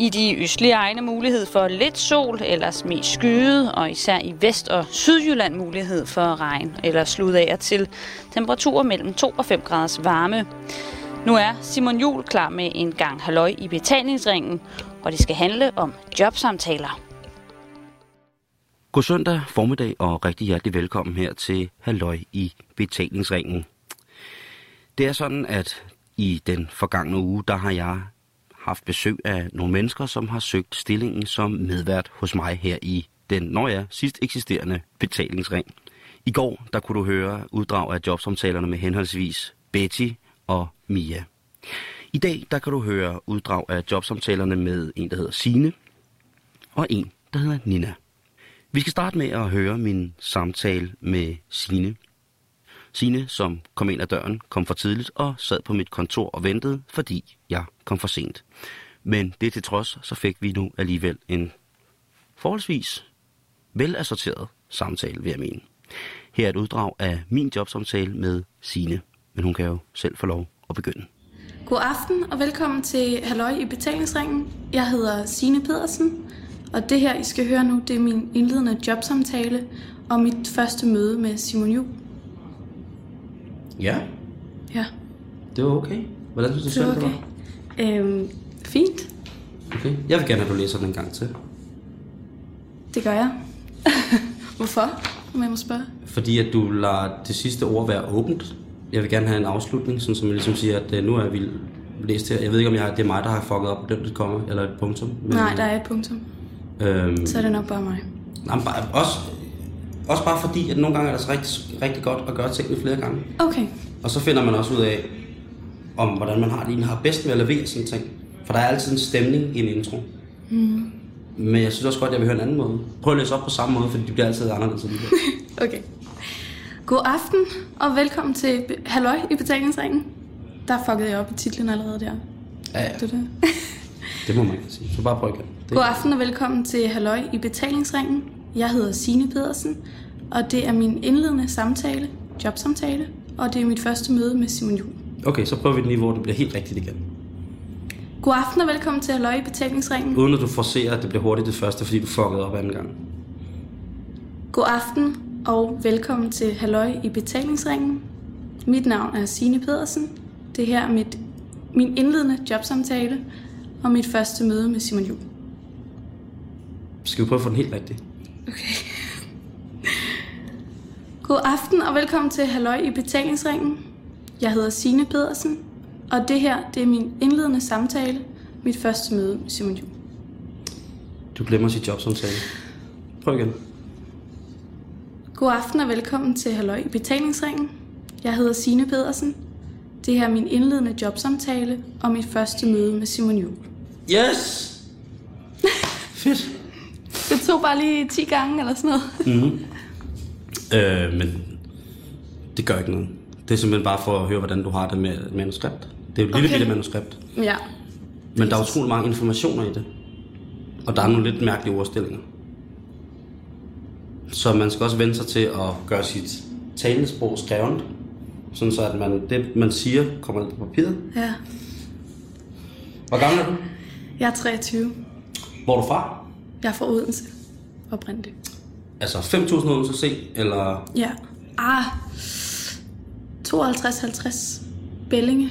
I de østlige egne mulighed for lidt sol, ellers mest skyde, og især i Vest- og Sydjylland mulighed for regn eller slud af til temperaturer mellem 2 og 5 graders varme. Nu er Simon Jul klar med en gang halløj i betalingsringen, og det skal handle om jobsamtaler. God søndag formiddag og rigtig hjertelig velkommen her til Halløj i betalingsringen. Det er sådan, at i den forgangne uge, der har jeg haft besøg af nogle mennesker, som har søgt stillingen som medvært hos mig her i den, når jeg sidst eksisterende betalingsring. I går, der kunne du høre uddrag af jobsamtalerne med henholdsvis Betty og Mia. I dag, der kan du høre uddrag af jobsamtalerne med en, der hedder Sine, og en, der hedder Nina. Vi skal starte med at høre min samtale med Sine. Tine, som kom ind ad døren, kom for tidligt og sad på mit kontor og ventede, fordi jeg kom for sent. Men det til trods, så fik vi nu alligevel en forholdsvis velassorteret samtale, vil jeg mene. Her er et uddrag af min jobsamtale med Sine, men hun kan jo selv få lov at begynde. God aften og velkommen til Halløj i betalingsringen. Jeg hedder Sine Pedersen, og det her, I skal høre nu, det er min indledende jobsamtale og mit første møde med Simon Juhl. Ja, Ja, det var okay. Hvordan synes du det var selv, okay. det var? Øhm, fint, Okay. Jeg vil gerne have, at du læser den en gang til. det gør jeg. Hvorfor, om jeg må spørge? Fordi at du lader det sidste ord være åbent. Jeg vil gerne have en afslutning, sådan som jeg ligesom siger, at øh, nu er vi læst her. Jeg ved ikke, om jeg, det er mig, der har fucket op på den, der kommer, eller et punktum. Men, Nej, der er et punktum. Øhm, Så er det nok bare mig. nej, bare, også, også bare fordi, at nogle gange er det så rigtig, rigtig godt at gøre tingene flere gange. Okay, Og så finder man også ud af, om hvordan man har det, har bedst ved at levere sådan ting. For der er altid en stemning i en intro. Mm. Men jeg synes også godt, at jeg vil høre en anden måde. Prøv at læse op på samme måde, fordi det bliver altid anderledes okay. God aften og velkommen til Halløj i betalingsringen. Der fuckede jeg op i titlen allerede der. Ja, ja. Det det. Det må man ikke sige. Så bare prøv igen. Det, God aften og velkommen til Halløj i betalingsringen. Jeg hedder Sine Pedersen, og det er min indledende samtale, jobsamtale, og det er mit første møde med Simon Juhl. Okay, så prøver vi den lige, hvor det bliver helt rigtigt igen. God aften og velkommen til Halløj i betalingsringen. Uden at du forser, at det bliver hurtigt det første, fordi du fuckede op anden gang. God aften og velkommen til Halløj i betalingsringen. Mit navn er Sine Pedersen. Det her er mit, min indledende jobsamtale og mit første møde med Simon Juhl. Skal vi prøve at få den helt rigtig? God aften og velkommen til Halløj i betalingsringen. Jeg hedder Sine Pedersen, og det her det er min indledende samtale, mit første møde med Simon Juhl. Du glemmer sit jobsamtale. Prøv igen. God aften og velkommen til Halløj i betalingsringen. Jeg hedder Sine Pedersen. Det her er min indledende jobsamtale og mit første møde med Simon Juhl. Yes! Fedt. Det tog bare lige 10 gange eller sådan noget. Øh, men det gør ikke noget. Det er simpelthen bare for at høre, hvordan du har det med manuskript. Det er jo et lille Okay. bitte manuskript. Ja. Men der er utrolig mange informationer i det. Og der er nogle lidt mærkelige ordstillinger. Så man skal også vende sig til at gøre sit talesprog skrevet. Sådan så, at man, det, man siger, kommer ned på papiret. Ja. Hvor gammel er du? Jeg er 23. Hvor er du fra? Jeg er fra Odense. Oprindeligt. Altså 5.000 Odense C, eller... Ja. Ah. 52-50. Bellinge.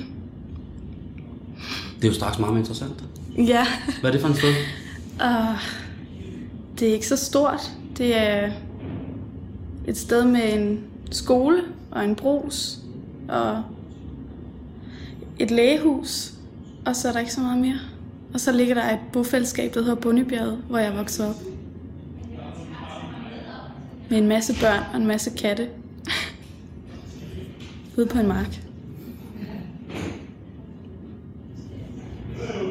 Det er jo straks meget mere interessant. Ja. Hvad er det for en sted? Og det er ikke så stort. Det er et sted med en skole og en brus og et lægehus. Og så er der ikke så meget mere. Og så ligger der et bofællesskab, der hedder Bundebjerget, hvor jeg voksede op. Med en masse børn og en masse katte. Ude på en mark.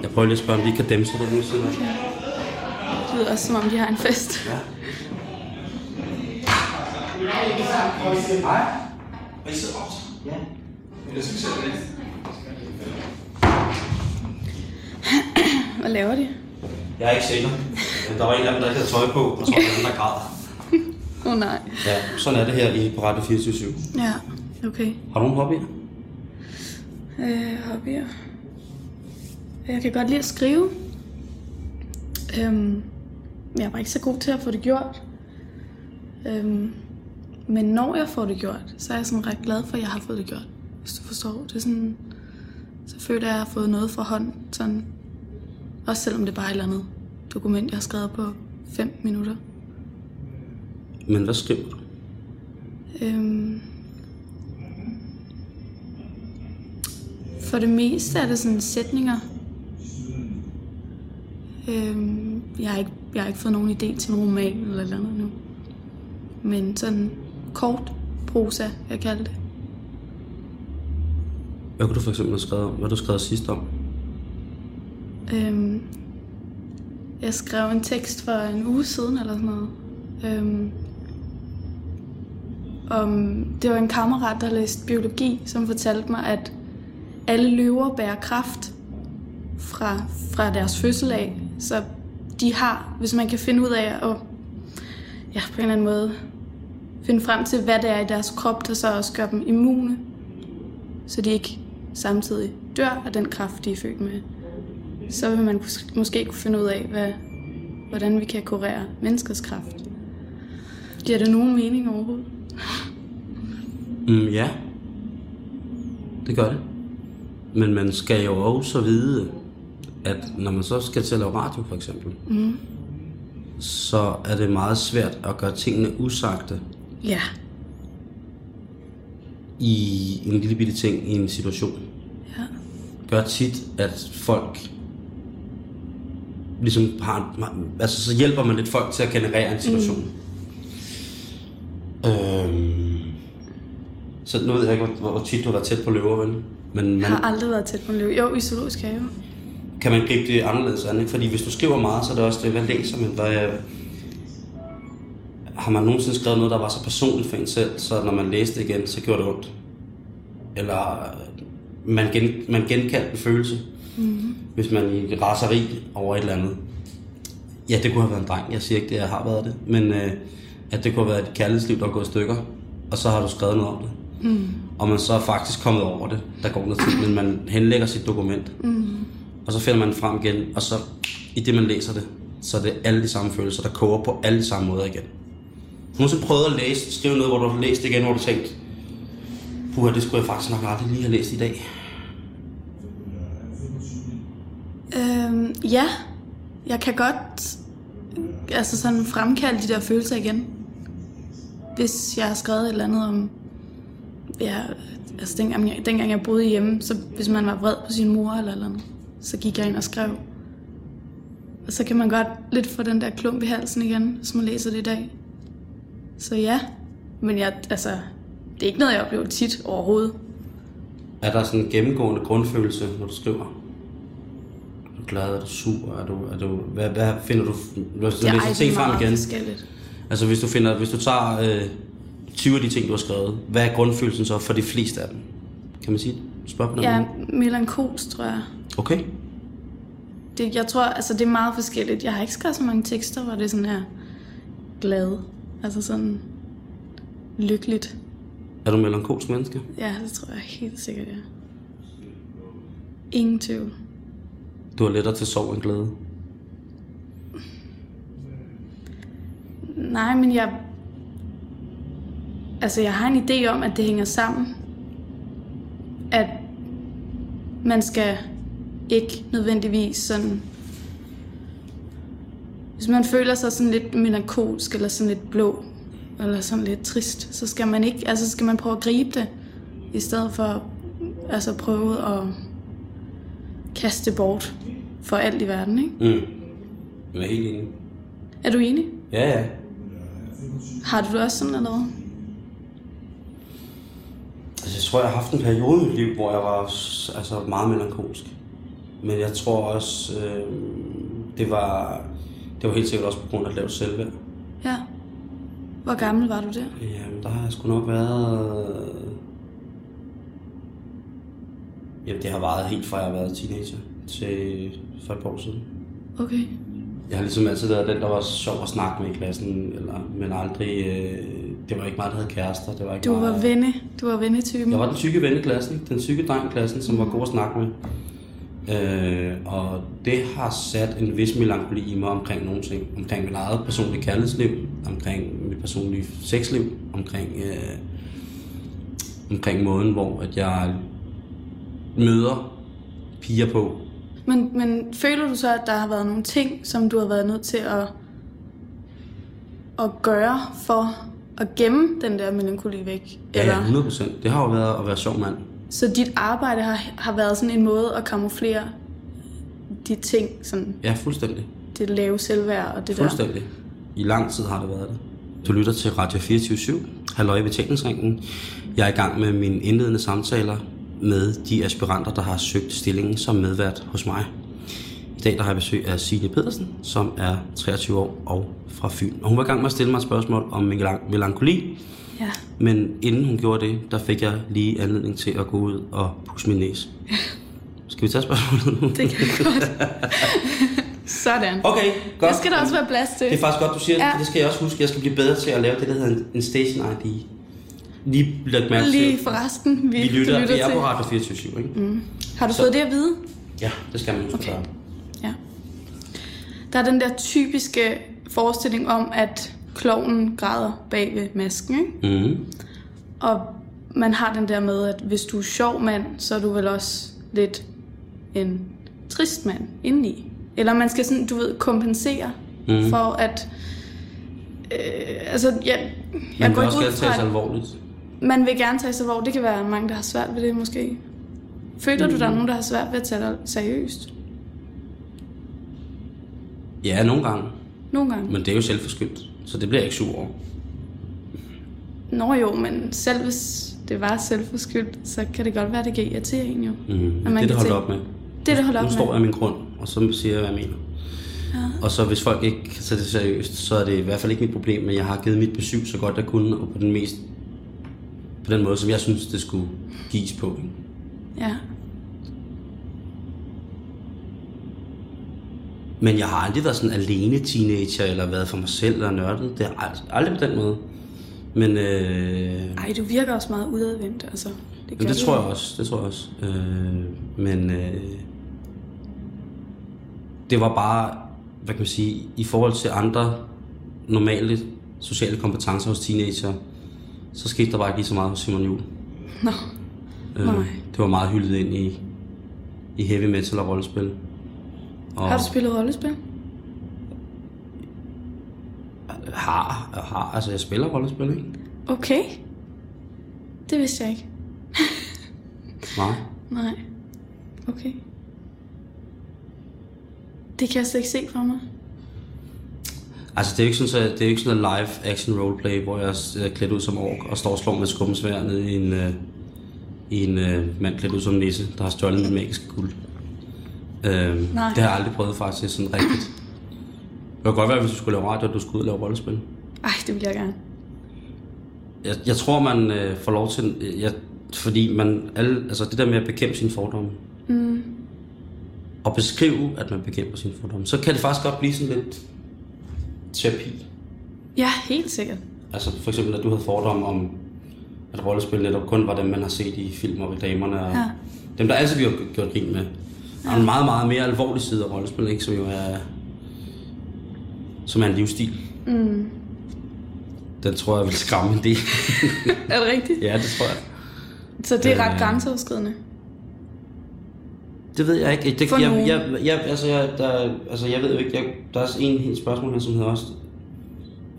Jeg prøver lige at spørge, om vi kan dæmse det nu siden. Det lyder også, som om de har en fest. Ja. Hej. Og I sidder også? Ja. Jeg skal. Hvad laver de? Jeg er ikke sikker. Der var en af dem, der ikke havde tøj på, og så var der en, der græd. Åh oh, nej. Ja, sådan er det her i på Radio 24 Ja, okay. Har du nogle hobbyer? Øh, hobbyer. Jeg kan godt lide at skrive. Øhm, jeg var ikke så god til at få det gjort. Øhm, men når jeg får det gjort, så er jeg sådan ret glad for, at jeg har fået det gjort. Hvis du forstår. Det er sådan, så føler jeg, at jeg har fået noget fra hånd. Sådan, også selvom det er bare et eller andet dokument, jeg har skrevet på 5 minutter. Men hvad skriver du? Øhm, for det meste er det sådan sætninger. Øhm, jeg, har ikke, jeg har ikke fået nogen idé til en roman eller noget andet nu. Men sådan kort prosa, jeg kalder det. Hvad kunne du for eksempel have skrevet om? Hvad du skrevet sidst om? Øhm, jeg skrev en tekst for en uge siden eller sådan noget. Øhm, om, det var en kammerat, der læste biologi, som fortalte mig, at alle løver bærer kraft fra, fra deres fødsel af. Så de har, hvis man kan finde ud af at ja, på en eller anden måde finde frem til, hvad det er i deres krop, der så også gør dem immune, så de ikke samtidig dør af den kraft, de er født med. Så vil man måske kunne finde ud af, hvad, hvordan vi kan kurere menneskets kraft. Giver det nogen mening overhovedet? Mm, ja. Det gør det. Men man skal jo også vide, at når man så skal til at lave radio for eksempel, mm. så er det meget svært at gøre tingene usagte Ja. i en lille bitte ting i en situation. Ja. Gør tit, at folk ligesom har, altså så hjælper man lidt folk til at generere en situation. Mm. Øhm, så nu ved jeg ikke, hvor, hvor tit du har været tæt på løver, vel? Men man, Jeg har aldrig været tæt på en løv. Jo, i zoologisk have. kan man gribe det anderledes an, ikke? Fordi hvis du skriver meget, så er det også det, hvad læser man? Hvad, har man nogensinde skrevet noget, der var så personligt for en selv, så når man læste det igen, så gjorde det ondt? Eller øh, man, gen, man genkaldte en følelse, mm-hmm. hvis man i raseri over et eller andet. Ja, det kunne have været en dreng. Jeg siger ikke, det jeg har været det. Men øh, at det kunne have været et kærlighedsliv, der er gået i stykker. Og så har du skrevet noget om det. Mm. Og man så er faktisk kommet over det. Der går noget tid, men man henlægger sit dokument. Mm. Og så finder man frem igen. Og så i det, man læser det, så er det alle de samme følelser, der koger på alle de samme måder igen. Du har prøvet at læse, skrive noget, hvor du har læst igen, hvor du tænkte, puha, det skulle jeg faktisk nok aldrig lige have læst i dag. Øhm, ja, jeg kan godt altså sådan fremkalde de der følelser igen. Hvis jeg har skrevet et eller andet om... Ja, altså dengang jeg, dengang jeg boede hjemme, så hvis man var vred på sin mor eller eller andet, så gik jeg ind og skrev. Og så kan man godt lidt få den der klump i halsen igen, hvis man læser det i dag. Så ja, men jeg, altså, det er ikke noget, jeg oplever tit overhovedet. Er der sådan en gennemgående grundfølelse, når du skriver? Er du glad? Er du sur? Er du, er du, hvad, hvad finder du? Hvis du Det læser er ting frem igen. forskelligt. Altså hvis du, finder, hvis du tager øh, 20 af de ting, du har skrevet, hvad er grundfølelsen så for de fleste af dem? Kan man sige det? Spørg på den Ja, måde. melankolsk, tror jeg. Okay. Det, jeg tror, altså det er meget forskelligt. Jeg har ikke skrevet så mange tekster, hvor det er sådan her glad. Altså sådan lykkeligt. Er du melankolsk menneske? Ja, det tror jeg helt sikkert, ja. Ingen tvivl. Du har lettere til sorg end glæde. Nej, men jeg... Altså, jeg har en idé om, at det hænger sammen. At man skal ikke nødvendigvis sådan... Hvis man føler sig sådan lidt melankolsk, eller sådan lidt blå, eller sådan lidt trist, så skal man ikke... Altså, skal man prøve at gribe det, i stedet for altså prøve at kaste bort for alt i verden, ikke? Mm. Jeg er helt enig. Er du enig? Ja, ja. Har du det også sådan, hvad? Altså, jeg tror, jeg har haft en periode i mit liv, hvor jeg var altså, meget melankolsk. Men jeg tror også, øh, det var det var helt sikkert også på grund af lavt selvværd. Ja. Hvor gammel var du der? Jamen, der har jeg sgu nok været... Jamen, det har varet helt fra jeg har været teenager til for et par år siden. Okay. Jeg har ligesom altid været den, der var sjov at snakke med i klassen, eller, men aldrig... Øh, det var ikke mig, der havde kærester. Det var ikke Du mig, var venne. Du var vennetypen. Jeg var den tykke ven i klassen, den tykke dreng i klassen, som var god at snakke med. Øh, og det har sat en vis melankoli i mig omkring nogle ting. Omkring mit eget personlige kærlighedsliv, omkring mit personlige sexliv, omkring, øh, omkring måden, hvor at jeg møder piger på. Men, men føler du så, at der har været nogle ting, som du har været nødt til at, at gøre for at gemme den der melankoli væk? Ja, ja, 100 procent. Det har jo været at være sjov mand. Så dit arbejde har, har været sådan en måde at kamuflere de ting, sådan Ja, fuldstændig. det lave selvværd og det der. Fuldstændig. I lang tid har det været det. Du lytter til Radio 24 Halløj i betalingsringen. Jeg er i gang med mine indledende samtaler med de aspiranter, der har søgt stillingen som medvært hos mig. I dag der har jeg besøg af Signe Pedersen, som er 23 år og fra Fyn. Og hun var i gang med at stille mig et spørgsmål om melan- melankoli, Ja. men inden hun gjorde det, der fik jeg lige anledning til at gå ud og pusse min næse. Skal vi tage spørgsmålet nu? Det kan jeg godt. Sådan. Okay, godt. Det skal der også være plads til. Det er faktisk godt, du siger det, Ja. for det skal jeg også huske. Jeg skal blive bedre til at lave det, der hedder en station ID. Lige læg mærke. Lige forresten, vi, Vi lytter, du vi er til. på Radio 24 ikke? Mm. Har du Så- fået det at vide? Ja, det skal man huske Okay. Ja. Der er den der typiske forestilling om, at klovnen græder bag ved masken, ikke? Mm. Og man har den der med, at hvis du er sjov mand, så er du vel også lidt en trist mand indeni. Eller man skal sådan, du ved, kompensere mm. for at... Øh, altså, jeg, jeg Man går ikke også ud fra, tage sig alvorligt. Man vil gerne tage sig hvor Det kan være mange, der har svært ved det måske. Føler mm. du, der er nogen, der har svært ved at tage dig seriøst? Ja, nogle gange. Nogle gange. Men det er jo selvforskyldt. Så det bliver ikke sur over. Nå jo, men selv hvis det var selvforskyldt, så kan det godt være, det kan irritere en jo. Mm. At Det man det, kan holder op med. Det det, holder Nu op står med. jeg min grund, og så siger jeg, hvad jeg mener. Ja. Og så hvis folk ikke kan tage det seriøst, så er det i hvert fald ikke mit problem, men jeg har givet mit besøg så godt jeg kunne, og på den mest på den måde, som jeg synes, det skulle gives på. Ikke? Ja. Men jeg har aldrig været sådan alene teenager, eller været for mig selv, eller nørdet. Det er ald- aldrig på den måde. Men, øh, Ej, du virker også meget udadvendt, altså. Det, det du. tror jeg også. Det tror jeg også. Øh, men øh, det var bare, hvad kan man sige, i forhold til andre normale sociale kompetencer hos teenager, så skete der bare ikke lige så meget hos Simon Juhl. Nå, Øh, Nej. det var meget hyldet ind i, i heavy metal og rollespil. Og har du spillet rollespil? har, har, altså jeg spiller rollespil, ikke? Okay. Det vidste jeg ikke. Nej. Nej. Okay. Det kan jeg slet ikke se for mig. Altså det er jo ikke sådan, så, det er ikke sådan en live action roleplay, hvor jeg er klædt ud som ork og står og slår med skummesvær ned i en, øh, i en øh, mand klædt ud som nisse, der har stjålet mit magiske guld. Øh, Nej. det har jeg aldrig prøvet faktisk sådan rigtigt. Det kunne godt være, hvis du skulle lave radio, at du skulle ud og lave rollespil. Ej, det vil jeg gerne. Jeg, jeg tror, man øh, får lov til... øh, Jeg, fordi man... Alle, altså det der med at bekæmpe sine fordomme. Mm. Og beskrive, at man bekæmper sine fordomme. Så kan det faktisk godt blive sådan lidt terapi. Ja, helt sikkert. Altså for eksempel, at du havde fordomme om, at rollespil netop kun var dem, man har set i film og reklamerne. Og Ja. Dem, der altid bliver gjort grin med. Der er en meget, meget mere alvorlig side af rollespil, ikke? Som jo er, som er en livsstil. Mm. Den tror jeg vil skræmme en del. Er det rigtigt? ja, det tror jeg. Så det er ret Øh. grænseoverskridende. Det ved jeg ikke. Det, For jeg, nogen. jeg, jeg, altså, jeg, der, altså, jeg ved jo ikke. Jeg, der er også en helt spørgsmål her, som hedder også...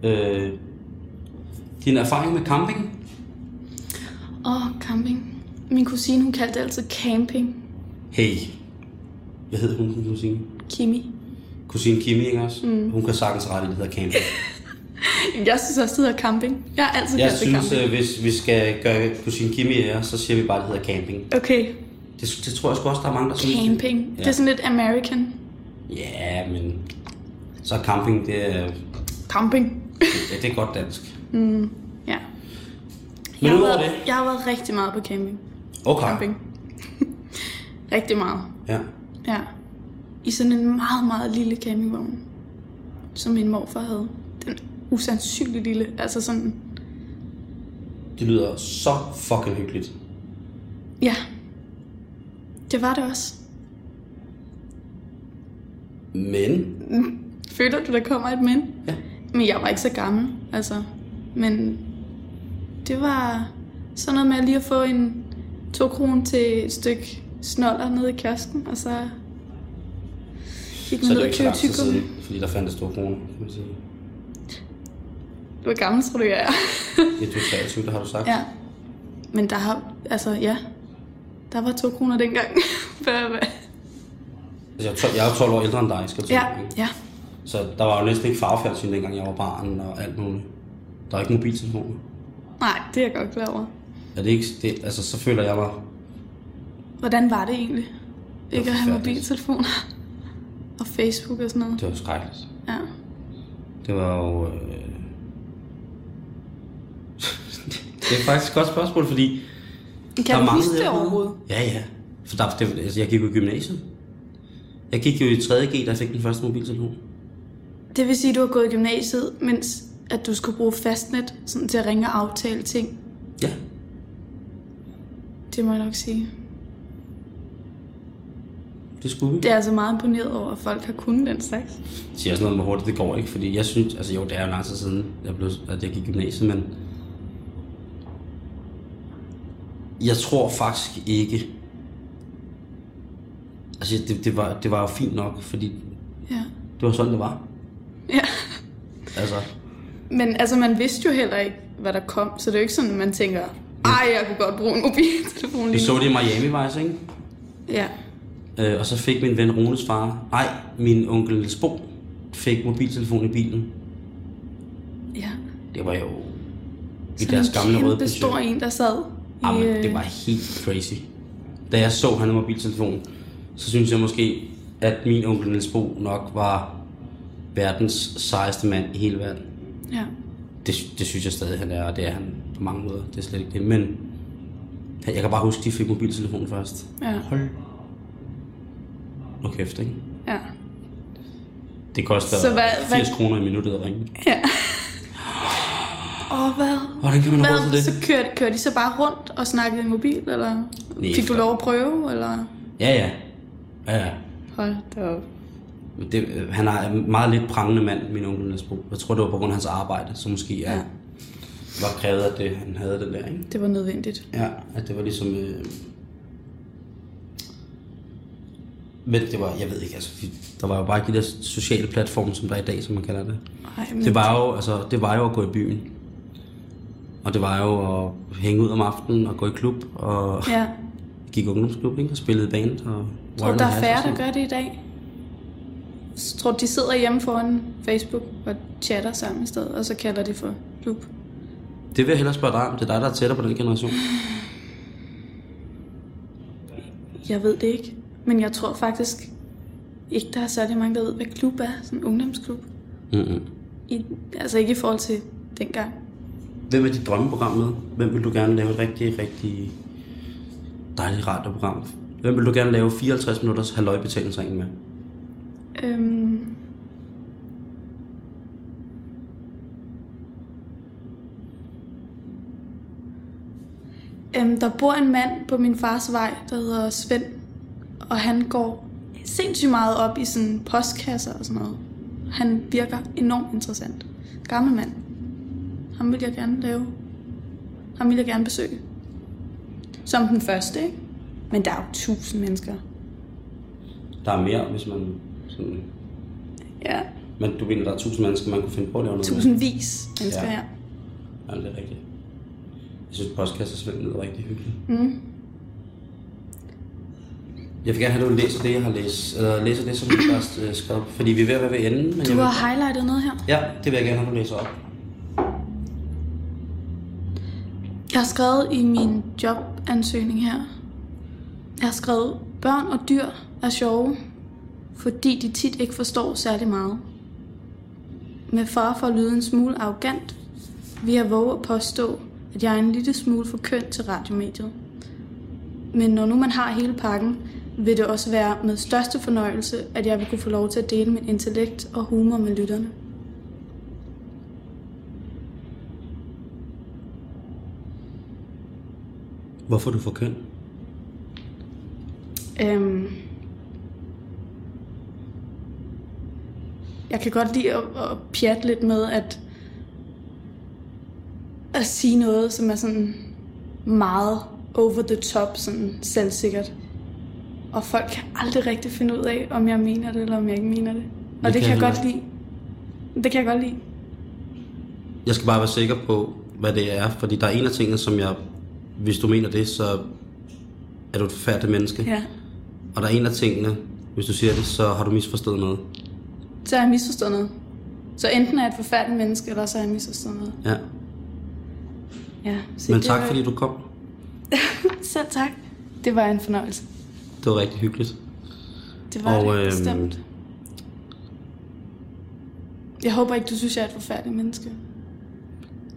Øh, din erfaring med camping? Åh, oh, camping. Min kusine, hun kaldte det altid camping. Hey. Hvad hed hun, din kusine? Kimi. Kusine Kimi, ikke også? Mm. Hun kan sagtens rette, det hedder camping. Jeg synes også, det hedder camping. Jeg har altid Jeg kaldt det synes, camping. øh, hvis vi skal gøre kusine Kimi ære, så siger vi bare, det hedder camping. Okay, Det, det tror jeg sgu også, der er mange, der synes. camping. Ja. Det er sådan lidt American. Ja, men... Så er camping, det er, Camping. ja, det er godt dansk. Ja. Men Jeg har, været, det... jeg har været rigtig meget på camping. Okay. Camping. rigtig meget. Ja. Ja. I sådan en meget, meget lille campingvogn, som min morfar havde. Den er usandsynlig lille. Altså sådan, Det lyder så fucking hyggeligt. ja. Det var det også. Men, Føler du, der kommer et men? ja. Men jeg var ikke så gammel, altså. Men det var sådan noget med lige at få en to kroner til et stykke snoller nede i kiosken, og så gik Så man er ned det og ikke så købte tyggegummi. siden, fordi der fandt store kroner, kan man sige. Hvor gammel tror du, jeg er? Ja, du er 23, det har du sagt. ja. Men der har, altså ja, der var to kroner dengang. Altså, jeg, er 12, jeg er jo 12 år ældre end dig, skal du ja, ja. Så der var jo næsten ikke farvefjernsyn, dengang jeg var barn og alt muligt. Der er ikke mobiltelefoner. Nej, det er jeg godt klar over. Er det ikke, det, altså så føler jeg mig, Hvordan var det egentlig? Ikke at have mobiltelefoner og Facebook og sådan noget. det var skrækkeligt. Ja. Det var jo... Øh... det er faktisk et godt spørgsmål, fordi... Kan der du huske det overhovedet? Ja, ja. For der, det, altså, jeg gik jo i gymnasiet. Jeg gik jo i 3.G, da jeg fik den første mobiltelefon. Det vil sige, at du har gået i gymnasiet, mens at du skulle bruge fastnet sådan til at ringe og aftale ting. Ja. Det må jeg nok sige. Det skulle vi. Det er altså meget imponeret over, at folk har kunnet den slags. Jeg siger også noget med hvor hurtigt det går, ikke? Fordi jeg synes, altså jo, det er jo lang tid siden, jeg blev, at jeg gik i gymnasiet, men jeg tror faktisk ikke, altså det, det, var, det var jo fint nok, fordi Ja. det var sådan, det var. ja. Altså, Men altså, man vidste jo heller ikke, hvad der kom. Så det er jo ikke sådan, at man tænker, ej, jeg kunne godt bruge en mobiltelefon vi lige så nu." det i Miami Vice, ikke? Ja. Øh, og så fik min ven Rones far, nej, min onkel Spo, fik mobiltelefon i bilen. Ja. Det var jo i Sådan deres gamle røde Peugeot. stor en, der sad. Jamen, øh, det var helt crazy. Da jeg så han havde mobiltelefon, så synes jeg måske, at min onkel Niels Bo nok var verdens sejeste mand i hele verden. Ja. Det, det synes jeg stadig, han er, og det er han på mange måder. Det er slet ikke det. Men jeg kan bare huske, at de fik mobiltelefon først. Ja. Hold nu kæft, ikke? Ja. Det koster Så hvad- 80 hvad- kroner i minuttet at ringe. Og hvad? Hvordan kan man Hvad, til det? så kørte, kørte de så bare rundt og snakkede i mobil, eller Nej, fik du lov at prøve, eller? Ja, ja. Ja, ja. Hold da op. Det, øh, han er en meget lidt prangende mand, min onkel Niels Bo. Jeg tror, det var på grund af hans arbejde, så måske er, Ja. ja. var krævet, at det, han havde den der, ikke? Det var nødvendigt. Ja, at det var ligesom... Øh... Men det var, jeg ved ikke, altså, der var jo bare ikke de der sociale platforme, som der er i dag, som man kalder det. Ej, men Det var jo, altså, det var jo at gå i byen. Og det var jo at hænge ud om aftenen og gå i klub og Ja. gik ungdomsklub, ikke? Og spillede band og Tror du, der er færre, der gør det i dag? Så Tror de sidder hjemme foran Facebook og chatter sammen i stedet, og så kalder det for klub? Det vil jeg hellere spørge dig om. Det er dig, der er tættere på den generation. Jeg ved det ikke. Men jeg tror faktisk ikke, der er særlig mange, der ved, hvad klub er. Sådan en ungdomsklub. Mm-hmm. I, altså ikke i forhold til dengang. Hvem er dit drømmeprogram med? Hvem vil du gerne lave et rigtig, rigtig dejligt radioprogram? Hvem vil du gerne lave 54 minutters halvøjbetalingsring med? Øhm, øhm, der bor en mand på min fars vej, der hedder Svend, og han går sindssygt meget op i sådan postkasser og sådan noget. Han virker enormt interessant. Gammel mand. Ham vil jeg gerne lave. Ham vil jeg gerne besøge. Som den første, ikke? Men der er jo tusind mennesker. Der er mere, hvis man... Sådan, Ja, men du mener, der er tusind mennesker, man kunne finde på at lave noget med? tusindvis mennesker Ja. her. Ja, det er rigtigt. Jeg synes, postkassersvend lyder rigtig hyggeligt. Mm. Jeg vil gerne have, at du læser det, jeg har læst. Eller læser det, som du først øh, skrev. Fordi vi er ved at være ved enden. Men Du jeg vil... har highlightet noget her. Ja, det vil jeg gerne have, at du læser op. Jeg har skrevet i min jobansøgning her. Jeg har skrevet, børn og dyr er sjove, fordi de tit ikke forstår særlig meget. Med far for at lyde en smule arrogant, vil jeg våge at påstå, at jeg er en lille smule for køn til radiomediet. Men når nu man har hele pakken, vil det også være med største fornøjelse, at jeg vil kunne få lov til at dele min intellekt og humor med lytterne. Hvorfor du for køn? Øhm, jeg kan godt lide at, at pjatte lidt med at, at sige noget, som er sådan meget over the top, sådan selvsikkert. Og folk kan aldrig rigtig finde ud af, om jeg mener det, eller om jeg ikke mener det. Og Det det, kan jeg godt lide. Det kan jeg godt lide. Jeg skal bare være sikker på, hvad det er, fordi der er en af tingene, som jeg, hvis du mener det, så er du et forfærdeligt menneske. Ja. Og der er en af tingene, hvis du siger det, så har du misforstået noget. Så har jeg misforstået noget. Så enten er jeg et forfærdeligt menneske, eller så har jeg misforstået noget. Ja. Ja, så Men tak, var- fordi du kom. Selv tak. Det var en fornøjelse. Det var rigtig hyggeligt. Det var Og, det, øhm, bestemt. Jeg håber ikke, du synes, jeg er et forfærdeligt menneske.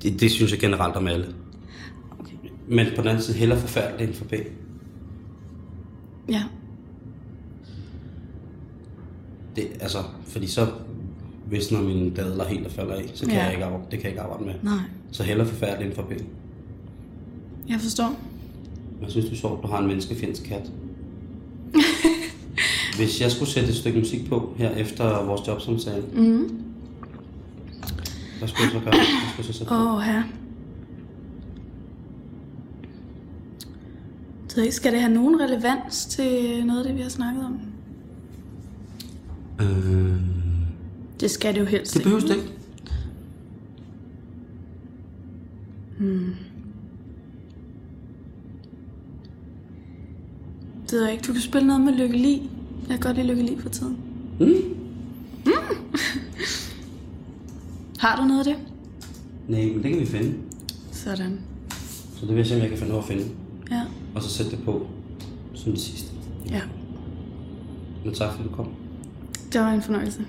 Det, det synes jeg generelt om alle. Men på den anden side, heller forfærdeligt end for B. Ja. Det, altså, fordi så visner mine dadler helt og falder af, så kan Ja. jeg ikke arbejde, det kan jeg ikke arbejde med. Nej. Så heller forfærdeligt end for B. Jeg forstår. Jeg synes, det er sjovt, du har en menneskefjendsk kat. Hvis jeg skulle sætte et stykke musik på her efter vores jobsamtale, Mm. hvad skulle jeg så gøre? Hvad skulle jeg så sætte på? Åh, oh, her. Så ikke, skal det have nogen relevans til noget af det, vi har snakket om? Øh, Det skal det jo helst det behøves det ikke. Det ved jeg ikke. Du kan spille noget med Lykke Li. Jeg kan godt lide Lykke Li for tiden. Mm. Mm. Har du noget af det? Nej, men det kan vi finde. Sådan. Så det vil jeg se, om jeg kan finde over at finde. Og så sætte det på som det sidste. Ja. Men tak fordi du kom. Det var en fornøjelse.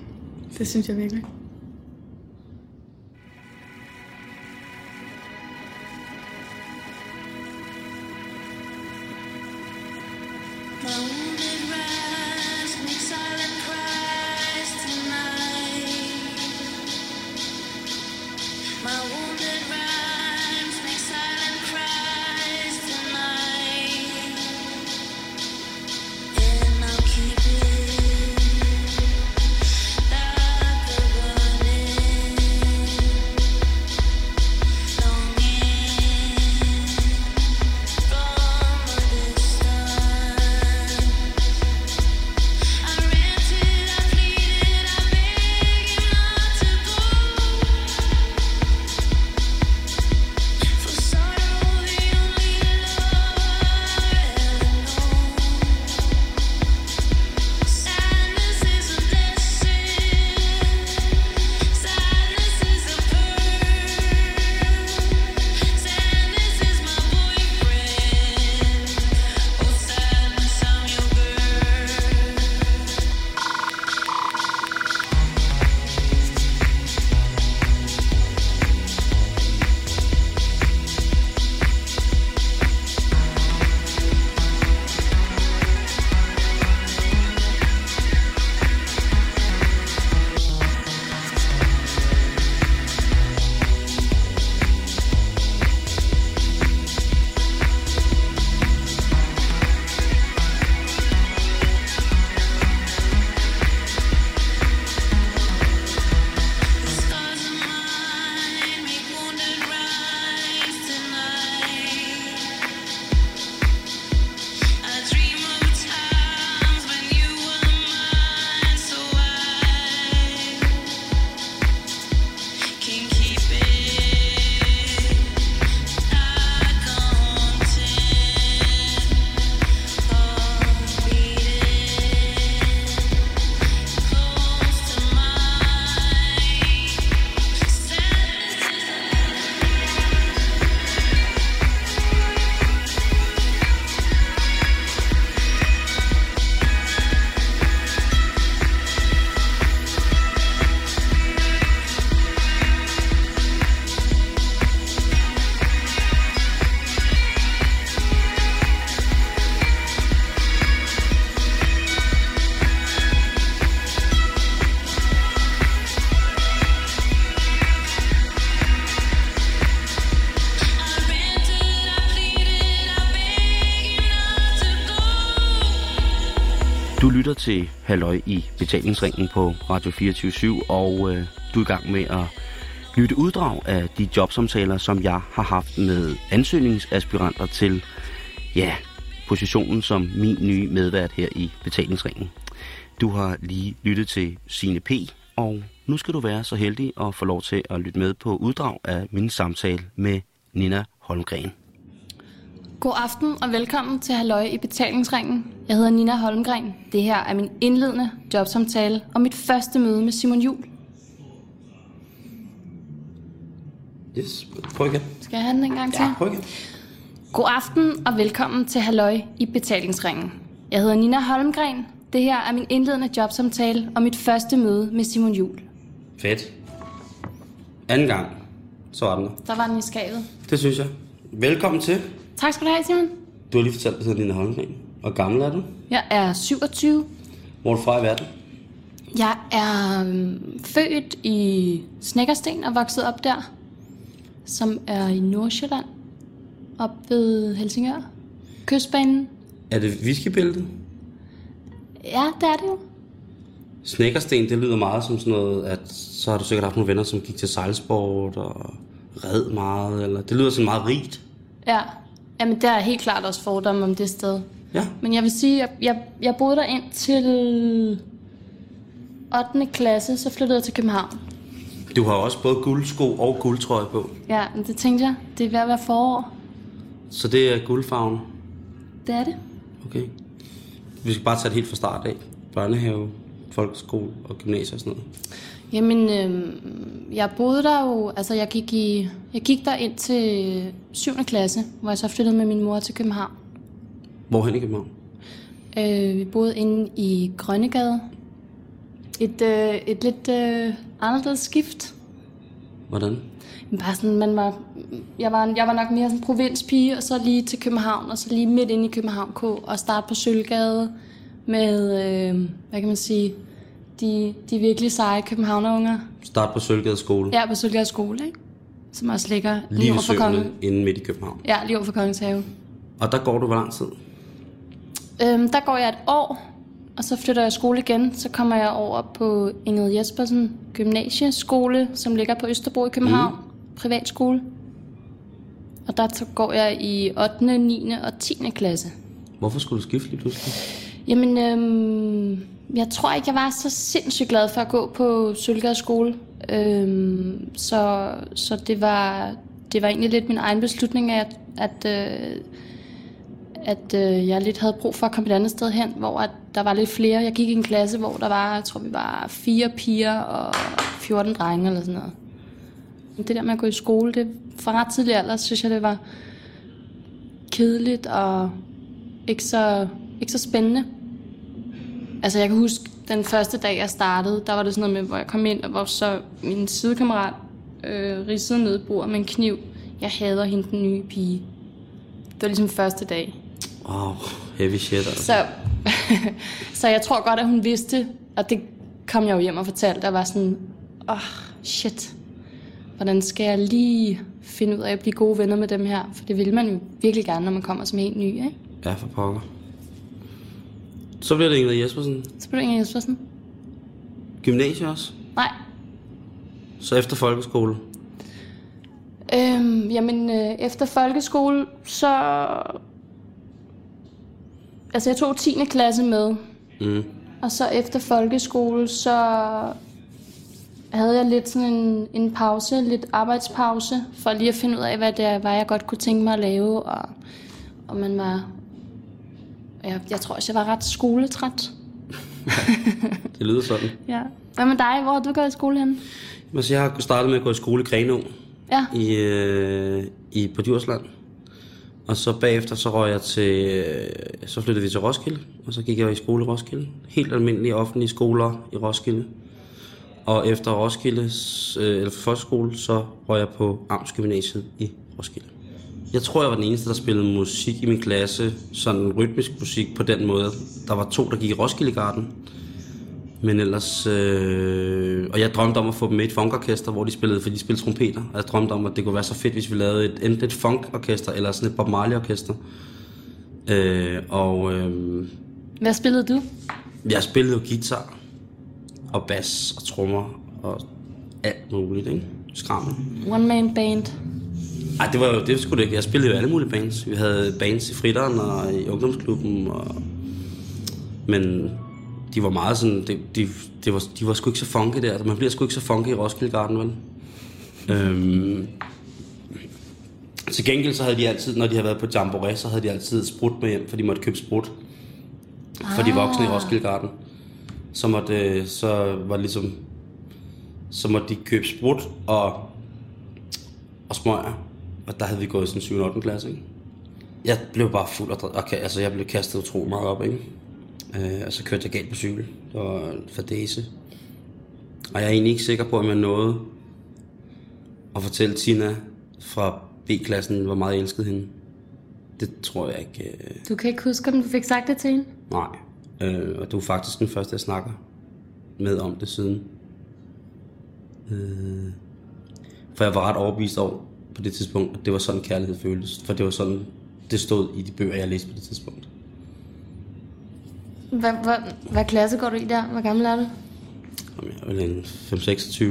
Det synes jeg virkelig. Til Halløj i betalingsringen på Radio 24 og øh, du er i gang med at lytte uddrag af de jobsamtaler, som jeg har haft med ansøgningsaspiranter til ja, positionen som min nye medvært her i betalingsringen. Du har lige lyttet til Sine P, og nu skal du være så heldig at få lov til at lytte med på uddrag af min samtale med Nina Holmgren. God aften og velkommen til Halløj i betalingsringen. Jeg hedder Nina Holmgren. Det her er min indledende jobsamtale og mit første møde med Simon Jul. Yes, prøv igen. Skal jeg have den en gang til? Ja, prøv igen. God aften og velkommen til Halløj i betalingsringen. Jeg hedder Nina Holmgren. Det her er min indledende jobsamtale og mit første møde med Simon Jul. Fedt. Anden gang, så var den der. Der var den i skabet. Det synes jeg. Velkommen til. Tak skal du have, Simon. Du har lige fortalt, at du hedder Holmgren. Hvor gammel er du? Jeg er 27. Hvor er du fra i verden? Jeg er øhm, født i Snækkersten og vokset op der, som er i Nordsjælland, op ved Helsingør. Kystbanen. Er det whiskybæltet? Ja, det er det jo. Snækkersten, det lyder meget som sådan noget, at så har du sikkert haft nogle venner, som gik til sejlsport og red meget, eller det lyder sådan meget rigt. Ja, Jamen, der er helt klart også fordomme om det sted. Ja. Men jeg vil sige, at jeg, jeg, jeg boede der ind til 8. klasse, så flyttede jeg til København. Du har også både guldsko og guldtrøje på, Ja, men det tænkte jeg. Det er ved at være forår. så det er guldfarven. Det er det. Okay. Vi skal bare tage det helt fra start af. Børnehave, folkeskole og gymnasium og sådan noget. Jamen, øh, jeg boede der jo, altså jeg gik, i, jeg gik der ind til 7. klasse, hvor jeg så flyttede med min mor til København. Hvorhen i København? Øh, vi boede inde i Grønnegade. Et, øh, et lidt øh, anderledes skift. Hvordan? Men Bare sådan, man var, jeg, var, jeg var nok mere sådan en provinspige, og så lige til København, og så lige midt inde i København K, og starte på Sølvgade med, øh, hvad kan man sige, de, de virkelig seje københavnerunger. Start på Sølvgade skole. Ja, på Sølvgade skole, ikke? Som også ligger lige, Lige over for kongen. inde midt i København. Ja, lige over for Kongens Have. Og der går du hvor lang tid? Øhm, der går jeg et år, og så flytter jeg skole igen. Så kommer jeg over på Ingrid Jespersen Gymnasieskole, som ligger på Østerbro i København. Mm. Privatskole. Og der så går jeg i 8., 9. og 10. klasse. Hvorfor skulle du skifte lige pludselig? Jamen, øhm, jeg tror ikke, jeg var så sindssygt glad for at gå på Sølgaard skole. Øhm, så så det, var, det var egentlig lidt min egen beslutning, at, at, øh, at øh, jeg lidt havde brug for at komme et andet sted hen, hvor at der var lidt flere. Jeg gik i en klasse, hvor der var, jeg tror vi var fire piger og 14 drenge eller sådan noget. Men Det der med at gå i skole, det fra ret tidlig alder, synes jeg, det var kedeligt og ikke så, ikke så spændende. Altså jeg kan huske, den første dag, jeg startede, der var det sådan noget med, hvor jeg kom ind, og hvor så min sidekammerat øh, ridsede ned i bordet med en kniv. Jeg hader hende, den nye pige. Det var ligesom første dag. Wow, heavy shit altså. Så, så jeg tror godt, at hun vidste, og det kom jeg jo hjem og fortalte, der var sådan, åh, oh, shit, hvordan skal jeg lige finde ud af at blive gode venner med dem her? For det vil man jo virkelig gerne, når man kommer som helt ny, ikke? Ja, for pokker. Så bliver det Ingrid Jespersen. Så blev det Inger Jespersen. Gymnasie også. Nej, Så efter folkeskole. Øhm, jamen, øh, efter folkeskole, så... Altså, jeg tog 10. klasse med. Mm. Og så efter folkeskole, så havde jeg lidt sådan en, en pause, lidt arbejdspause, for lige at finde ud af, hvad det hvad jeg godt kunne tænke mig at lave. Og, og man var... Jeg, jeg tror også, jeg var ret skoletræt. Det lyder sådan. Ja. Hvad med dig? Hvor har du gået i skole? Men så jeg har startet med at gå i skole i Grenå Ja. i, øh, i, på Djursland. Og så bagefter så røg jeg til, øh, så flyttede vi til Roskilde, og så gik jeg i skole i Roskilde. Helt almindelige offentlige skoler i Roskilde. Og efter Roskilde, øh, eller folkeskole, så røg jeg på Amtsgymnasiet i Roskilde. Jeg tror, jeg var den eneste, der spillede musik i min klasse, sådan rytmisk musik på den måde. Der var to, der gik i Roskilde Garden. Men ellers... Øh, og jeg drømte om at få dem med i et funkorkester, hvor de spillede, for de spillede trompeter. Og jeg drømte om, at det kunne være så fedt, hvis vi lavede et, enten et funkorkester, eller sådan et Bob Marley-orkester. Øh, og øh, Hvad spillede du? Jeg spillede jo guitar og bas og trommer og alt muligt, ikke? Skrammel. One man band. Ej, det var jo, det skulle det ikke. Jeg spillede jo alle mulige bands. Vi havde bands i fritteren og i ungdomsklubben, og... men de var meget sådan, de, de, de, var, de var sgu ikke så funky der. Man bliver sgu ikke så funky i Roskilde Garden, vel? Øhm, til gengæld så havde de altid, når de havde været på Jamboree, så havde de altid sprut med hjem, for de måtte købe sprut for de voksne i Roskilde Garden. Så, måtte, så var det ligesom, så måtte de købe sprut og, og smøger. Og der havde vi gået i sådan 7. og 8. klasse, ikke? Jeg blev bare fuld af dr- okay, altså jeg blev kastet utrolig meget op, ikke? Øh, og så kørte jeg galt på cykel. Det var fadese. Og jeg er egentlig ikke sikker på, om jeg nåede at fortælle Tina fra B-klassen, hvor meget jeg elskede hende. Det tror jeg ikke. Øh, Du kan ikke huske, om du fik sagt det til hende? nej. Øh, og du er faktisk den første, jeg snakker med om det siden. Øh, for jeg var ret overbevist over på det tidspunkt, at det var sådan kærlighed føltes. For det var sådan, det stod i de bøger, jeg læste på det tidspunkt. Hvad, hvad, hvad klasse går du i der? Hvor gammel er du? Jamen, jeg er vel en 5-26.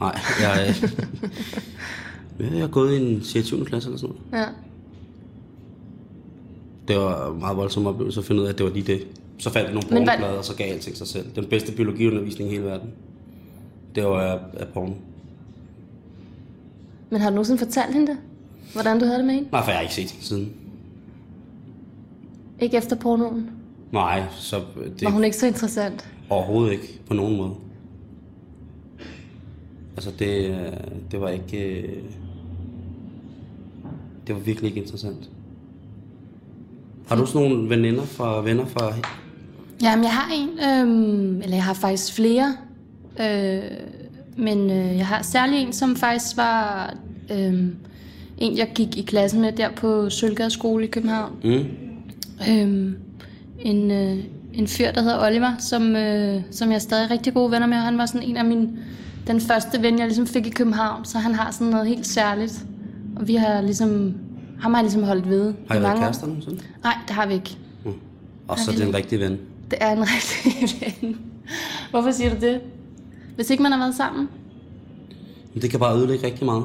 Nej, jeg, øh, jeg har gået i en 6. 7. klasse eller sådan noget. Ja. Det var en meget voldsom oplevelse at finde ud af, at det var lige det. Så fandt jeg nogle Men hvad- pornoblade, og så gav alting sig selv. Den bedste biologiundervisning i hele verden. Det var af porno. Men har du nogensinde fortalt hende det? Hvordan du havde det med hende? Nej, for jeg har ikke set hende siden. Ikke efter pornoen? Nej, så det Var hun ikke så interessant? overhovedet ikke på nogen måde. Altså det, øh, det var ikke... øh, Det var virkelig ikke interessant. Har du sådan nogle veninder fra, venner fra... Jamen, jeg har en, øhm, eller jeg har faktisk flere. Øh, men øh, jeg har særlig en, som faktisk var øhm, en, jeg gik i klasse med der på Sølgade skole i København. Mm? Øhm, en, øh, en fyr, der hedder Oliver, som, øh, som jeg er stadig rigtig gode venner med. Han var sådan en af mine, den første ven, jeg ligesom fik i København, så han har sådan noget helt særligt. Og vi har ligesom, ham har jeg ligesom holdt ved. Har I været kærester nogensinde? Nej, det har vi ikke. Og så er det en rigtig ven. Det er en rigtig ven. Hvorfor siger du det? Hvis ikke man har været sammen? Men det kan bare ødelægge rigtig meget.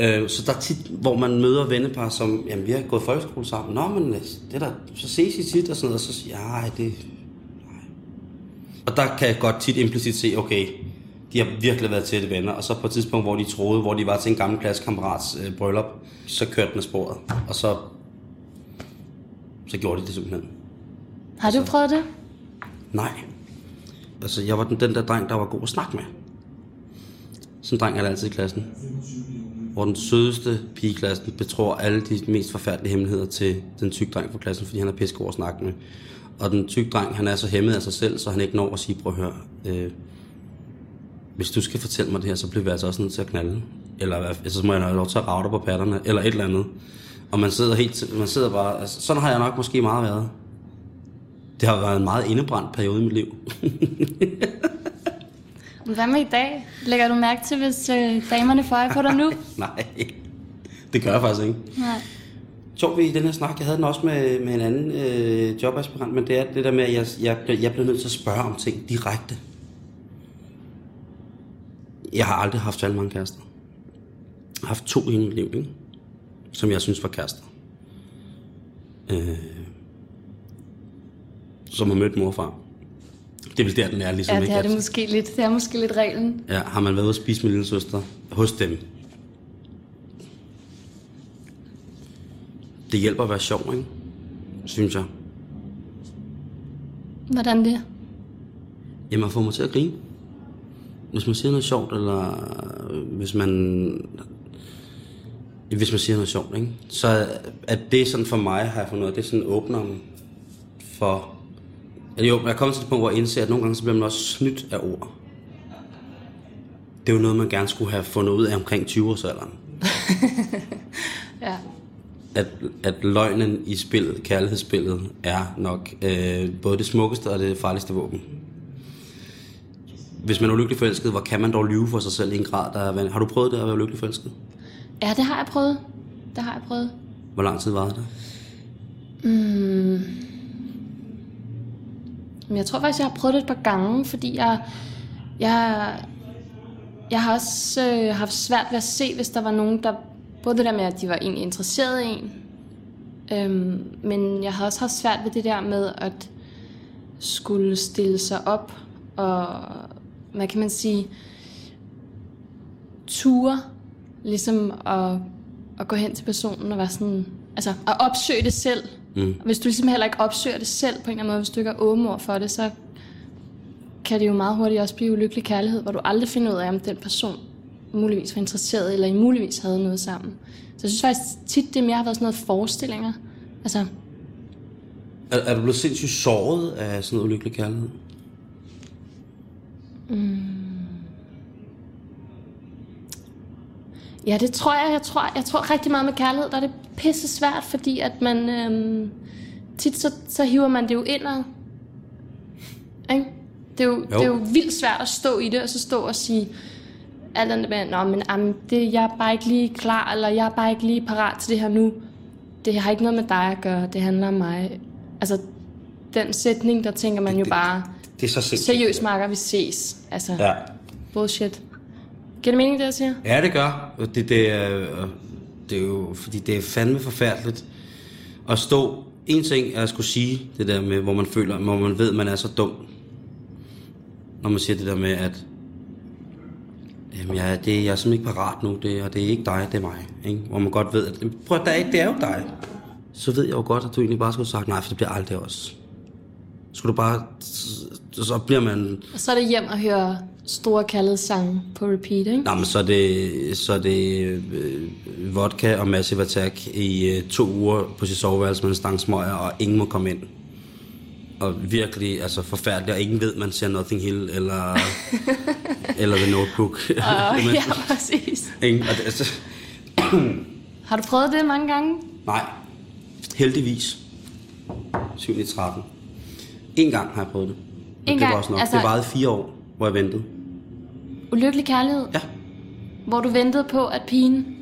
Øh, så der er tit, hvor man møder vennepar, som, jamen vi har gået folkeskole sammen. Nå, men det der, så ses I tit og sådan noget, og så siger jeg, "Ej, det... Nej. Og der kan jeg godt tit implicit se, okay, de har virkelig været tætte venner, og så på et tidspunkt, hvor de troede, hvor de var til en gammel klassekammerats øh, bryllup, så kørte den af sporet, og så, så gjorde de det simpelthen. Har du prøvet det? Nej. Altså, jeg var den, den der dreng, der var god at snakke med. Sådan en dreng er der altid i klassen. Hvor den sødeste pige i klassen betror alle de mest forfærdelige hemmeligheder til den tykke dreng fra klassen, fordi han er pissegod at snakke med. Og den tykke dreng, han er så hæmmet af sig selv, så han ikke når at sige, prøv at høre, øh, hvis du skal fortælle mig det her, så bliver vi altså også nødt til at knalde. Eller altså, så må jeg have lov til at rave dig på patterne, eller et eller andet. Og man sidder helt, man sidder bare, altså, sådan har jeg nok måske meget været. Det har været en meget indebrændt periode i mit liv. Hvad med i dag? Lægger du mærke til, hvis øh, damerne får øje på dig nu? Nej, det gør jeg faktisk ikke. Nej. Sjovt ved i den her snak, jeg havde den også med, med en anden øh, jobaspirant, men det er det der med, at jeg, jeg, bliver- jeg bliver nødt til at spørge om ting direkte. Jeg har aldrig haft særlig mange kærester. Jeg har haft to i mit liv, ikke? som jeg synes var kærester. Øh, som har mødt mor og far. Det er vel der, den er ligesom Ja, det ikke? er det måske lidt. Det er måske lidt reglen. Ja, har man været ude at spise med lille søster hos dem? Det hjælper at være sjov, ikke? Synes jeg. Hvordan det? Jamen at få mig til at grine. Hvis man siger noget sjovt, eller hvis man... Hvis man siger noget sjovt, ikke? Så at det sådan for mig, har jeg fundet ud af, det er sådan åbneren for... Jo, jeg er kommet til det punkt, hvor jeg indser, at nogle gange så bliver man også snydt af ord. Det er jo noget, man gerne skulle have fundet ud af omkring 20-årsalderen. Ja. at, at løgnen i spillet, kærlighedsspillet, er nok øh, både det smukkeste og det farligste våben. Hvis man er ulykkelig forelsket, hvor kan man dog lyve for sig selv i en grad, der er Har du prøvet det at være ulykkelig forelsket? Ja, det har jeg prøvet. Det har jeg prøvet. Hvor lang tid var det? Mm. Men jeg tror faktisk, jeg har prøvet det et par gange, fordi jeg, jeg, jeg har også øh, haft svært ved at se, hvis der var nogen, der... Både det der med, at de var egentlig interesseret i en, øhm, men jeg har også haft svært ved det der med at skulle stille sig op og, hvad kan man sige, ture, ligesom at, at gå hen til personen og være sådan, altså at opsøge det selv. Mm. Hvis du ligesom heller ikke opsøger det selv på en eller anden måde, hvis du ikke er åben over for det, så kan det jo meget hurtigt også blive ulykkelig kærlighed, hvor du aldrig finder ud af, om den person muligvis var interesseret, eller I muligvis havde noget sammen. Så jeg synes faktisk tit, det mere har været sådan noget forestillinger. Altså, Er, er du blevet sindssygt såret af sådan noget ulykkelig kærlighed? Ja, det tror jeg. Jeg tror, jeg tror rigtig meget med kærlighed, der er det pisse svært, fordi at man øhm, tit så, så hiver man det jo indad. Ikke? Det, er jo, jo. det er jo vildt svært at stå i det, og så stå og sige alt andet med, Nå, men am, det, jeg er bare ikke lige klar, eller jeg er bare ikke lige parat til det her nu. Det har ikke noget med dig at gøre, det handler om mig. Altså, den sætning, der tænker man jo bare, Det er så sindssygt. seriøst marker, vi ses. Altså, Ja. bullshit. Giver det mening, det jeg siger? Ja, det gør. Det, det, er, det er jo, fordi det er fandme forfærdeligt at stå... En ting er at skulle sige det der med, hvor man føler, hvor man ved, man er så dum. Når man siger det der med, at jamen, jeg, er- det, jeg er simpelthen ikke parat nu, det, og det er ikke dig, det er mig. Ikke? Hvor man godt ved, at prøv, at, det, er, ikke- det er jo dig. Så ved jeg jo godt, at du egentlig bare skulle have sagt, nej, for det bliver aldrig os. Skulle du bare... Så bliver man Og så er det hjem og høre store kærlighedssange på repeat, ikke? Nå, men så er det, så er det øh, vodka og Massive Attack i øh, to uger på sit soveværelse med en stang smøger, og ingen må komme ind. Og virkelig altså forfærdeligt, og ingen ved, man ser Nothing Hill eller, eller The Notebook. Uh, ja, præcis. Ingen, og det, altså, Har du prøvet det mange gange? nej, heldigvis. 7. i 13. En gang har jeg prøvet det. En det var gang? også nok. Altså- Det varede fire år, hvor jeg ventede. Ulykkelig kærlighed? Ja. Hvor du ventede på, at pigen...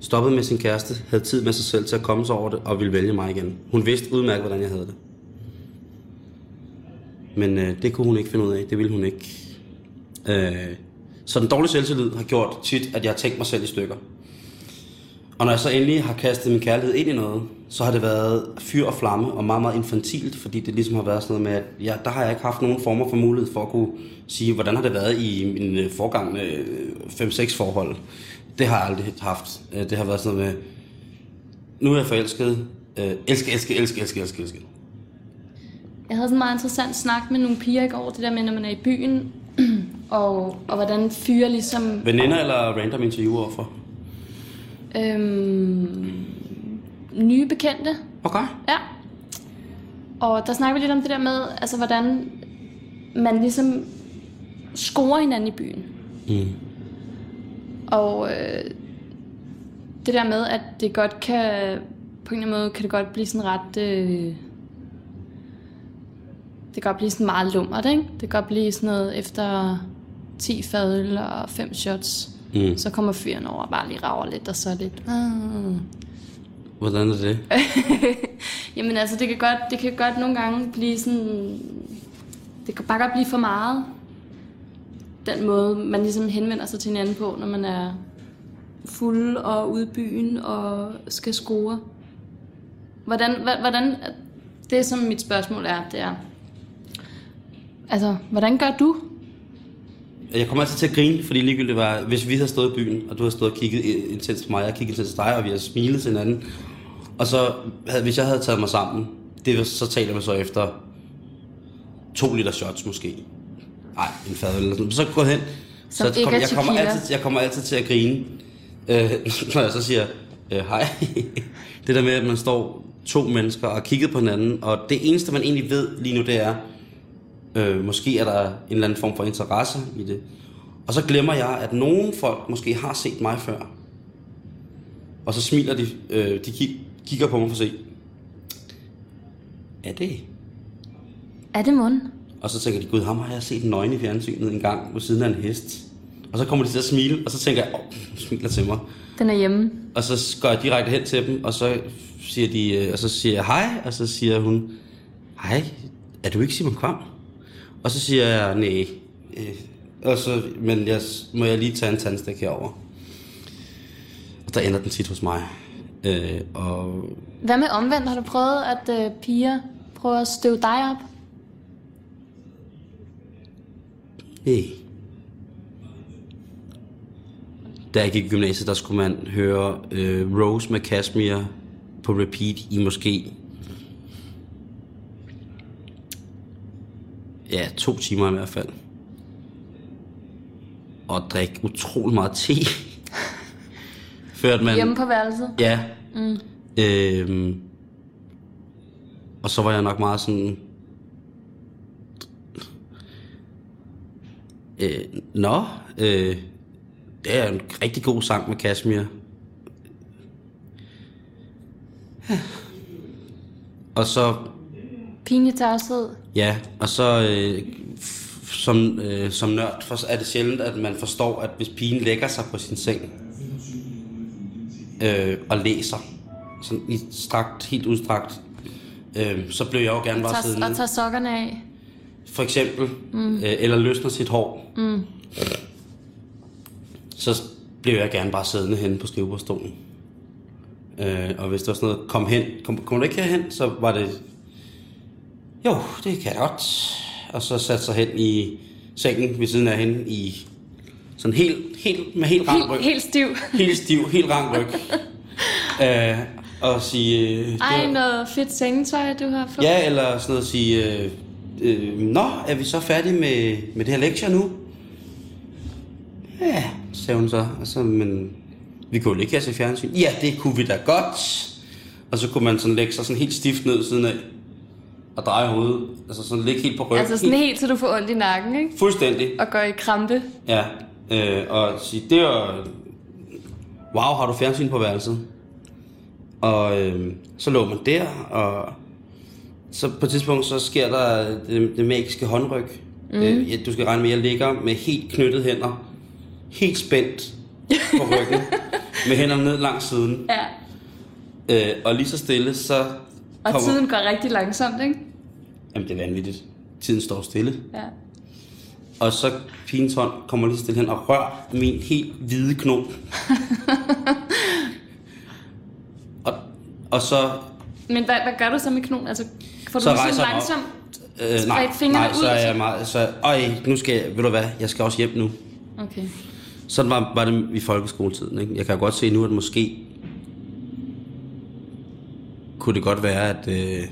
Stoppede med sin kæreste, havde tid med sig selv til at komme sig over det, og ville vælge mig igen. Hun vidste udmærket, hvordan jeg havde det. Men øh, det kunne hun ikke finde ud af. Det ville hun ikke. Øh, så den dårlige selvtillid har gjort tit, at jeg har tænkt mig selv i stykker. Og når jeg så endelig har kastet min kærlighed ind i noget, så har det været fyr og flamme og meget, meget infantilt, fordi det ligesom har været sådan noget med, at ja, der har jeg ikke haft nogen former for mulighed for at kunne sige, hvordan har det været i min øh, forgangne 5-6 forhold. Det har jeg aldrig haft. Øh, Det har været sådan noget med, nu er jeg forelsket, øh, elske, elske, elske, elske, elske, elske. Jeg havde sådan en meget interessant snak med nogle piger i går, det der med, når man er i byen, og, og hvordan fyre ligesom... Veninder eller random interviewer for? Øhm, nye bekendte. Okay. Ja. Og der snakker vi lidt om det der med, altså hvordan man ligesom scorer hinanden i byen. Mm. Og øh, det der med, at det godt kan, på en eller anden måde, kan det godt blive sådan ret, øh, det kan godt blive sådan meget lummert, ikke? Det kan godt blive sådan noget efter 10 fadøl og 5 shots. Mm. Så kommer fyren over og bare lige rager lidt, og så lidt... Ah. Hvordan er det? Jamen altså, det kan, godt, det kan godt nogle gange blive sådan... Det kan bare godt blive for meget. Den måde, man ligesom henvender sig til hinanden på, når man er fuld og ude i byen og skal score. Hvordan, hvordan, det som mit spørgsmål er, det er, altså, hvordan gør du? Jeg kommer altid til at grine, fordi ligegyldigt var, hvis vi havde stået i byen, og du havde stået og kigget intens på mig, og jeg kiggede intens på dig, og vi havde smilet til hinanden, og så, havde, hvis jeg havde taget mig sammen, det, var- så taler man så efter to liter shots måske. Nej, en fad eller sådan. Så gå hen. Som så kom, er jeg, kommer altid, jeg kommer altid til at grine, øh, når jeg så siger, øh, hej. det der med, at man står to mennesker og kigger på hinanden, og det eneste, man egentlig ved lige nu, det er, Øh, måske er der en eller anden form for interesse i det. Og så glemmer jeg, at nogle folk måske har set mig før. Og så smiler de, øh, de kig, kigger på mig for at se. Er det? Er det mund? Og så tænker de, gud, ham har jeg set nøgen i fjernsynet en gang ved siden af en hest. Og så kommer de til at smile, og så tænker jeg, åh, oh, smiler til mig. Den er hjemme. Og så går jeg direkte hen til dem, og så siger de, øh, og så siger jeg hej, og så siger hun, hej, er du ikke Simon Kvam? Og så siger jeg, nej. Øh, og så, men jeg, må jeg lige tage en tandstik herover. Og der ender den tit hos mig. Øh, og Hvad med omvendt? Har du prøvet, at øh, piger prøver at støve dig op? nej. Da jeg gik i gymnasiet, der skulle man høre øh, Rose med Kashmir på repeat i måske ja, to timer i hvert fald. Og drikke utrolig meget te. Før at man... Hjemme på værelset? Ja. Mm. Øhm, og så var jeg nok meget sådan... Øh, Nå, øh, det er en rigtig god sang med Kashmir. Og så Pinlig tavshed. Ja, og så øh, som, øh, som nørd for, er det sjældent, at man forstår, at hvis pigen lægger sig på sin seng øh, og læser, sådan i strakt, helt udstrakt, øh, så blev jeg jo gerne bare siddende. og tager sokkerne af. For eksempel, mm. øh, eller løsner sit hår. Mm. Så blev jeg gerne bare siddende henne på skrivebordsstolen. Øh, og hvis der var sådan noget, kom hen, kom, kom du ikke herhen, så var det, jo, det kan jeg godt. Og så satte sig hen i sengen ved siden af hende i sådan helt, helt, med helt rank ryg. Helt, helt stiv. helt stiv, helt rank ryg. øh, og sige... Øh, Ej, var- noget fedt sengetøj, du har fået. Ja, eller sådan noget at sige, øh, øh, Nå, er vi så færdige med, med det her lektie nu? Ja, sagde hun så. Og så men vi kunne jo ikke have se fjernsyn. Ja, det kunne vi da godt. Og så kunne man sådan lægge sig sådan helt stift ned siden af. Og dreje hovedet. Altså sådan ligge helt på ryggen. Altså sådan helt, så du får ondt i nakken, ikke? Fuldstændig. Og går i krampe. Ja. Øh, og sige, det var... Wow, har du fjernsyn på værelset? Og øh, så lå man der, og så på et tidspunkt, så sker der det, det magiske håndryg. Mm. Øh, ja, du skal regne med, at jeg ligger med helt knyttede hænder, helt spændt på ryggen, med hænderne ned langs siden. Ja. Øh, og lige så stille, så Og tiden går rigtig langsomt, ikke? Jamen, det er vanvittigt. Tiden står stille. Ja. Og så pigens hånd kommer lige så stille hen og rør min helt hvide kno. og, og så, Men hvad, hvad gør du så med knogen? Altså, får du Så så sådan langsomt øh, nej, nej, så ud? er jeg meget, så, øj, nu skal jeg, ved du hvad, jeg skal også hjem nu. Okay. Sådan var, var det i folkeskoletiden. Ikke? Jeg kan godt se nu, at måske kunne det godt være, at, øh,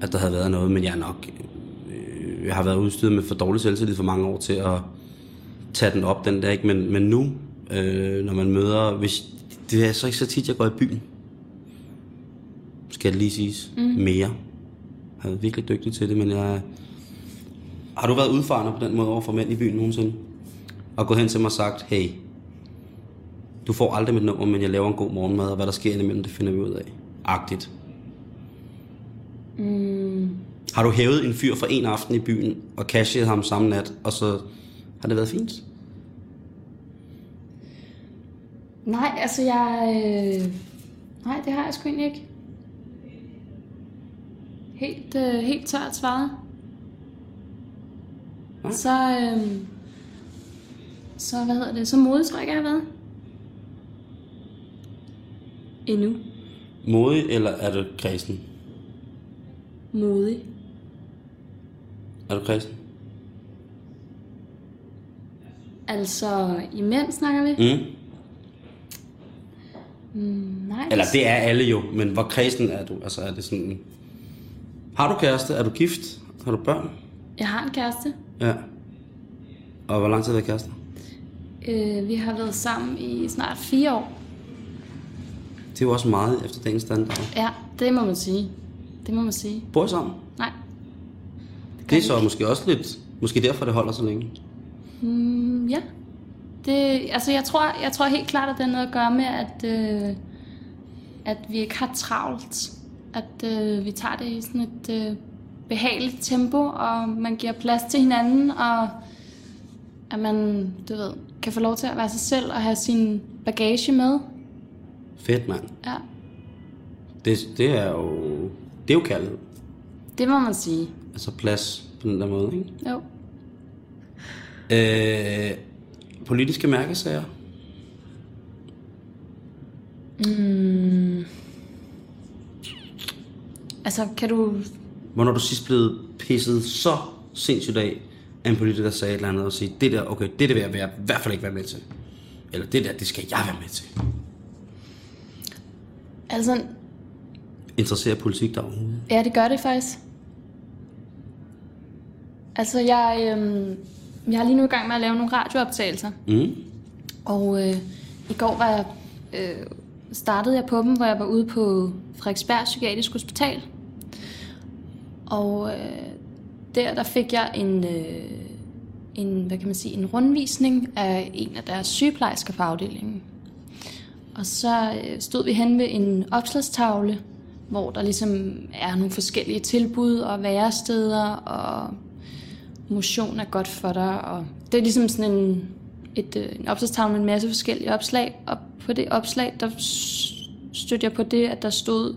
at der havde været noget, men jeg nok... Øh, jeg har været udstyret med for dårlig selvtillid for mange år til at tage den op den der, ikke? Men, men nu, øh, når man møder... Hvis, det er så ikke så tit, jeg går i byen. Skal det lige siges. Mm. Mere. Jeg er virkelig dygtig til det, men jeg... Har du været udfarende på den måde over for mænd i byen nogensinde? Og gået hen til mig og sagt, hey, du får aldrig mit nummer, men jeg laver en god morgenmad, og hvad der sker indimellem, det finder vi ud af. Agtigt. Mm. Har du hævet en fyr for en aften i byen, og cashet ham samme nat, og så har det været fint? Nej, altså jeg... Øh... Nej, det har jeg sgu egentlig ikke. Helt, øh, helt tørt svaret. Nej. Så, øh... Så, hvad hedder det? Så ikke, jeg har været. Endnu. Modig, eller er du kredsen? Modig. Er du kredsen? Altså, i mænd snakker vi? Mm. Mm, nej. Eller det er alle jo, men hvor kredsen er du? Altså er det sådan... Har du kæreste? Er du gift? Har du børn? Jeg har en kæreste. Ja. Og hvor lang tid har været kærester? Øh, vi har været sammen i snart fire år. Det er jo også meget efter dagens standard. Ja, det må man sige. Det må man sige. Bor I sammen? Nej. Det er så måske også lidt... Måske derfor, det holder så længe. Mm, ja. Det, altså jeg tror, jeg tror helt klart, at det har noget at gøre med, at, øh, at vi ikke har travlt. At øh, vi tager det i sådan et øh, behageligt tempo, og man giver plads til hinanden, og at man, du ved, kan få lov til at være sig selv og have sin bagage med. Fedt, mand. Ja. Det, det er jo... Det er jo kærlighed. Det må man sige. Altså plads på den der måde, ikke? Jo. Øh, politiske mærkesager. Altså, kan du... Hvornår du sidst blevet pisset så sindssygt af, at en politiker sagde et eller andet og sige, det der, okay, det der vil jeg være, i hvert fald ikke være med til. Eller det der, det skal jeg være med til. Altså, Interesserer politik overhovedet? ja, det gør det faktisk. Altså, jeg, øhm, jeg er lige nu i gang med at lave nogle radiooptagelser. Mm. Og øh, i går var jeg, øh, startede jeg på dem, hvor jeg var ude på Frederiksberg Psykiatrisk Hospital. Og øh, der, der fik jeg en, øh, en, hvad kan man sige, en rundvisning af en af deres sygeplejersker på afdelingen. Og så øh, stod vi hen ved en opslagstavle, hvor der ligesom er nogle forskellige tilbud og væresteder, og motion er godt for dig. Og det er ligesom sådan en, et, øh, en opslagstavle med en masse forskellige opslag. Og på det opslag, der stødte jeg på det, at der stod,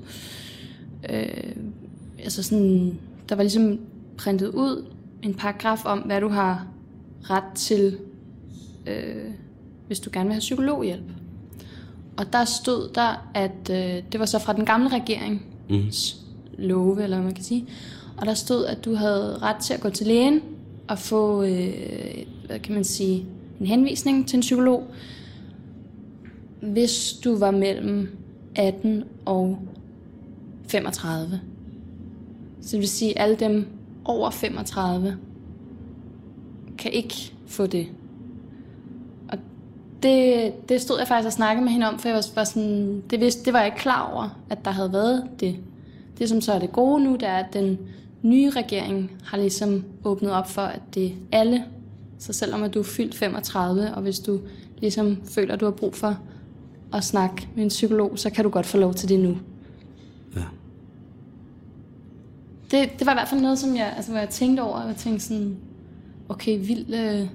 øh, altså sådan, der var ligesom printet ud en paragraf om, hvad du har ret til, øh, hvis du gerne vil have psykologhjælp. Og der stod der, at øh, det var så fra den gamle regering Mm. love, eller hvad man kan sige. Og der stod, at du havde ret til at gå til lægen og få, øh, hvad kan man sige, en henvisning til en psykolog, hvis du var mellem 18 og 35. Så det vil sige, at alle dem over 35 kan ikke få det. Det, det stod jeg faktisk og snakkede med hende om, for jeg var, var sådan, det, vidste, det var jeg ikke klar over, at der havde været det. Det som så er det gode nu, det er, at den nye regering har ligesom åbnet op for, at det er alle. Så selvom at du er fyldt 35, og hvis du ligesom føler, at du har brug for at snakke med en psykolog, så kan du godt få lov til det nu. Ja. Det, det var i hvert fald noget, som jeg, altså, hvor jeg tænkte over, og jeg tænkte sådan, okay, vild, øh,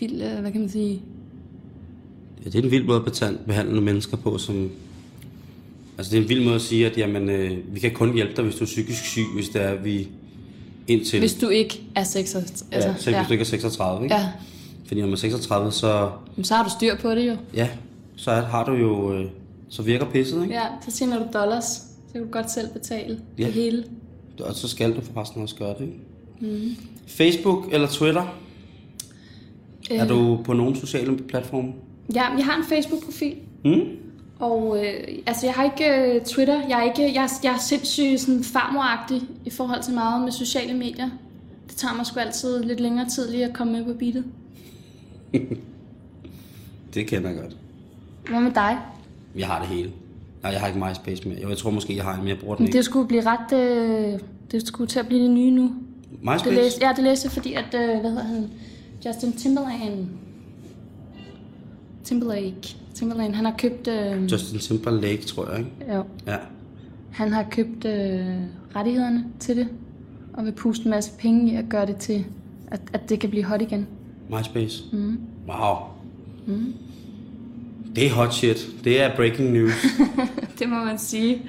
vild øh, hvad kan man sige, Ja, det er en vild måde at behandle nogle mennesker på, som... Altså, det er en vild måde at sige, at jamen, øh, vi kan kun hjælpe dig, hvis du er psykisk syg, hvis det er, vi indtil... hvis du ikke er 36. ja, altså, selv hvis du ikke er 36, ikke? ja. Fordi når man er 36, så, Men så har du styr på det jo. ja, så har du jo... Øh, så virker pisset, ikke? Ja, så tjener du dollars, så kan du godt selv betale Ja. det hele. Og så skal du for resten også gøre det, ikke? Mm. Facebook eller Twitter? Øh. Er du på nogle sociale platforme? Ja, jeg har en Facebook-profil, Mm? og øh, altså jeg har ikke øh, Twitter. Jeg er, ikke, jeg, jeg er sindssygt sådan farmoragtig i forhold til meget med sociale medier. Det tager mig sgu altid lidt længere tid lige at komme med på beatet. Det kender jeg godt. Hvad med dig? Jeg har det hele. Nej, jeg har ikke MySpace mere. Jo, jeg tror måske, jeg har en mere, bruger den Men det skulle blive ret... Øh, det skulle til at blive det nye nu. Det MySpace? læste, ja, det læste jeg, fordi at, øh, hvad hedder han? Justin Timberlake. Timberlake. Timberlake, han har købt... Øh, Justin Timberlake, tror jeg, ikke? jo, Ja. han har købt øh, rettighederne til det, og vil puste en masse penge i at gøre det til, at, at det kan blive hot igen. MySpace? Mm. Wow. Mm. Det er hot shit. Det er breaking news. Det må man sige.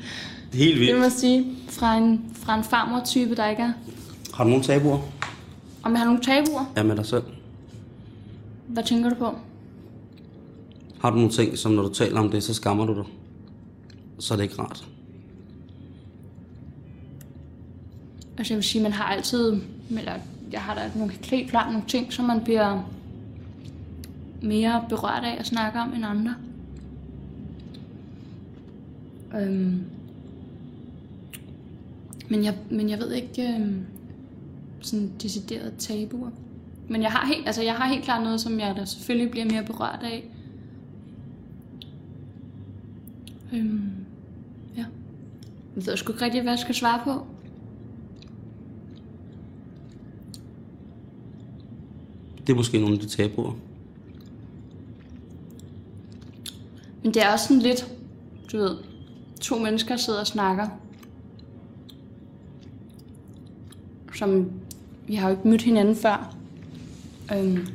Det er helt Det må vildt. man sige. Fra en, fra en farmor-type, der ikke er. Har du nogle tabuer? Om jeg har nogle tabuer, Ja, med dig selv. hvad tænker du på? Har du nogle ting, som når du taler om det, så skammer du dig? Så er det ikke rart. Altså jeg vil sige, man har altid, eller jeg har da nogle, helt klart nogle ting, som man bliver mere berørt af at snakke om end andre. Øhm. Men, jeg, men jeg ved ikke øhm, sådan decideret tabuer. Men jeg har, helt, altså jeg har helt klart noget, som jeg da selvfølgelig bliver mere berørt af. Øhm, ja. Jeg ved sgu ikke rigtig, hvad jeg skal svare på. Det er måske nogle af de tabuer. Men det er også sådan lidt, du ved, to mennesker sidder og snakker. Som, vi har jo ikke mødt hinanden før. Øhm,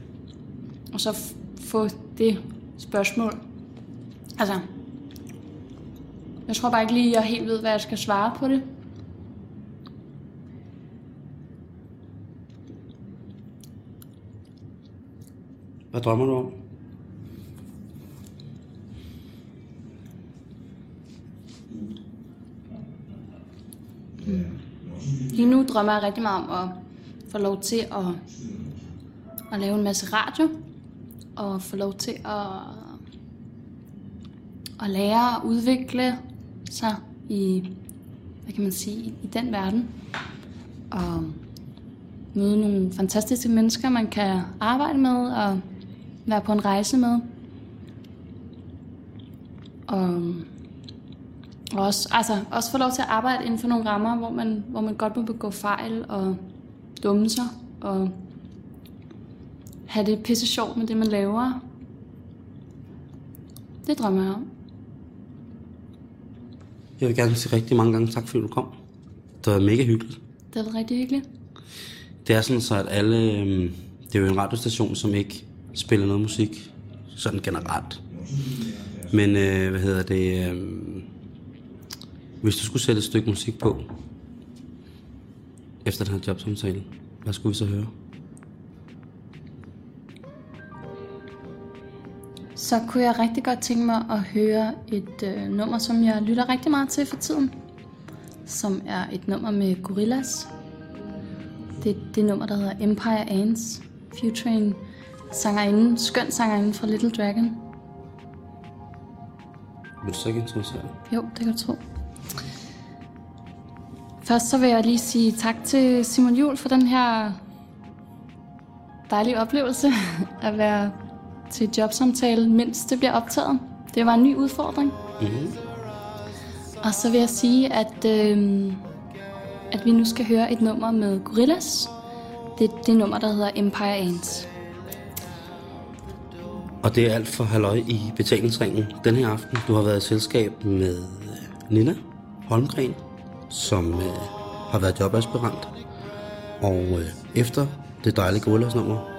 og så få det spørgsmål. Altså, jeg tror bare ikke lige, jeg helt ved, hvad jeg skal svare på det. Hvad drømmer du om? Lige nu drømmer jeg rigtig meget om at få lov til at, at lave en masse radio, og få lov til at, at lære og udvikle sig i, hvad kan man sige, i, den verden. Og møde nogle fantastiske mennesker, man kan arbejde med og være på en rejse med. Og og også, altså, også få lov til at arbejde inden for nogle rammer, hvor man, hvor man godt må begå fejl og dumme sig, og have det pisse sjovt med det, man laver. Det drømmer jeg om. Jeg vil gerne sige rigtig mange gange tak, fordi du kom. Det var mega hyggeligt. Det har været rigtig hyggeligt. Det er sådan så, at alle... øhm, Det er jo en radiostation, som ikke spiller noget musik, sådan generelt. Men, øh, hvad hedder det... Øh, hvis du skulle sætte et stykke musik på, efter den her jobsamtale, hvad skulle vi så høre? Så kunne jeg rigtig godt tænke mig at høre et øh, nummer, som jeg lytter rigtig meget til for tiden. Som er et nummer med Gorillaz. Det er det nummer, der hedder Empire Ants, featuring sangerinden, skøn sangerinde fra Little Dragon. Vil du så ikke introducere? Jo, det kan du tro. Først så vil jeg lige sige tak til Simon Jul for den her dejlige oplevelse at være til jobsamtale, mens det bliver optaget. Det var en ny udfordring. Mm-hmm. Og så vil jeg sige, at, øh, at vi nu skal høre et nummer med Gorillaz. Det er det nummer, der hedder Empire Ants. Og det er alt for halløj i betalingsringen den her aften. Du har været i selskab med øh, Nina Holmgren, som øh, har været jobaspirant. Og øh, efter det dejlige gorillas-nummer,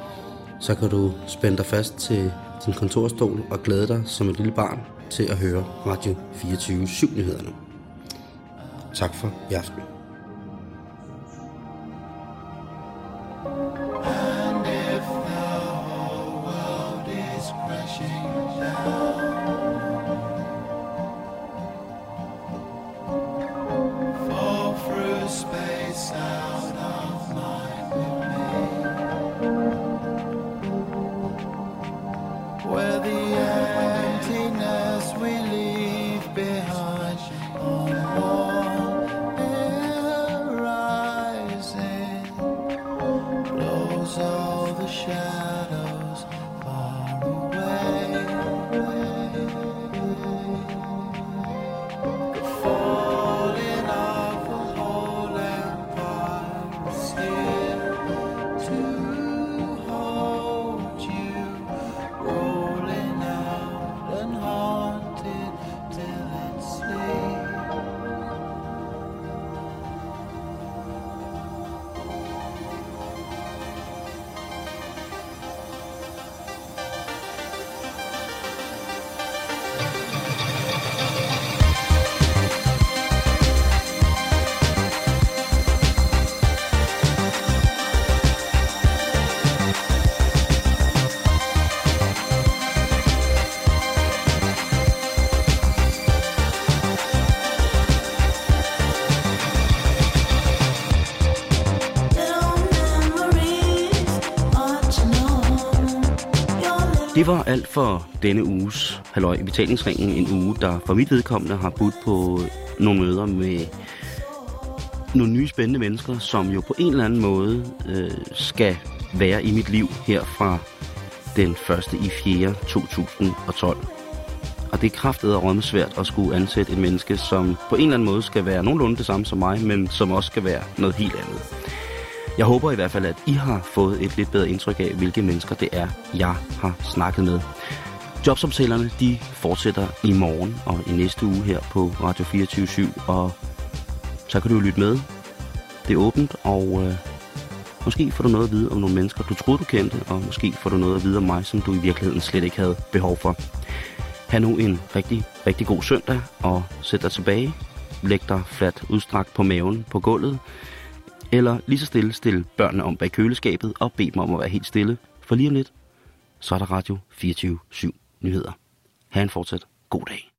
så kan du spænde dig fast til din kontorstol og glæde dig som et lille barn til at høre Radio 24 nyhederne. Tak for i aften. Det var alt for denne uges Halløj i betalingsringen. En uge, der for mit vedkommende har budt på nogle møder med nogle nye spændende mennesker, som jo på en eller anden måde øh, skal være i mit liv her fra den 1. i 4. 2012. Og det er kraftet og svært at skulle ansætte et menneske, som på en eller anden måde skal være nogenlunde det samme som mig, men som også skal være noget helt andet. Jeg håber i hvert fald, at I har fået et lidt bedre indtryk af, hvilke mennesker det er, jeg har snakket med. Jobsamtalerne, de fortsætter i morgen og i næste uge her på Radio 24 og så kan du jo lytte med. Det er åbent, og øh, måske får du noget at vide om nogle mennesker, du troede, du kendte, og måske får du noget at vide om mig, som du i virkeligheden slet ikke havde behov for. Ha' nu en rigtig, rigtig god søndag, og sæt dig tilbage. Læg dig fladt udstrakt på maven på gulvet, eller lige så stille stille børnene om bag køleskabet og bed dem om at være helt stille. For lige om lidt, så er der Radio 24-7 nyheder. Ha' en fortsat god dag.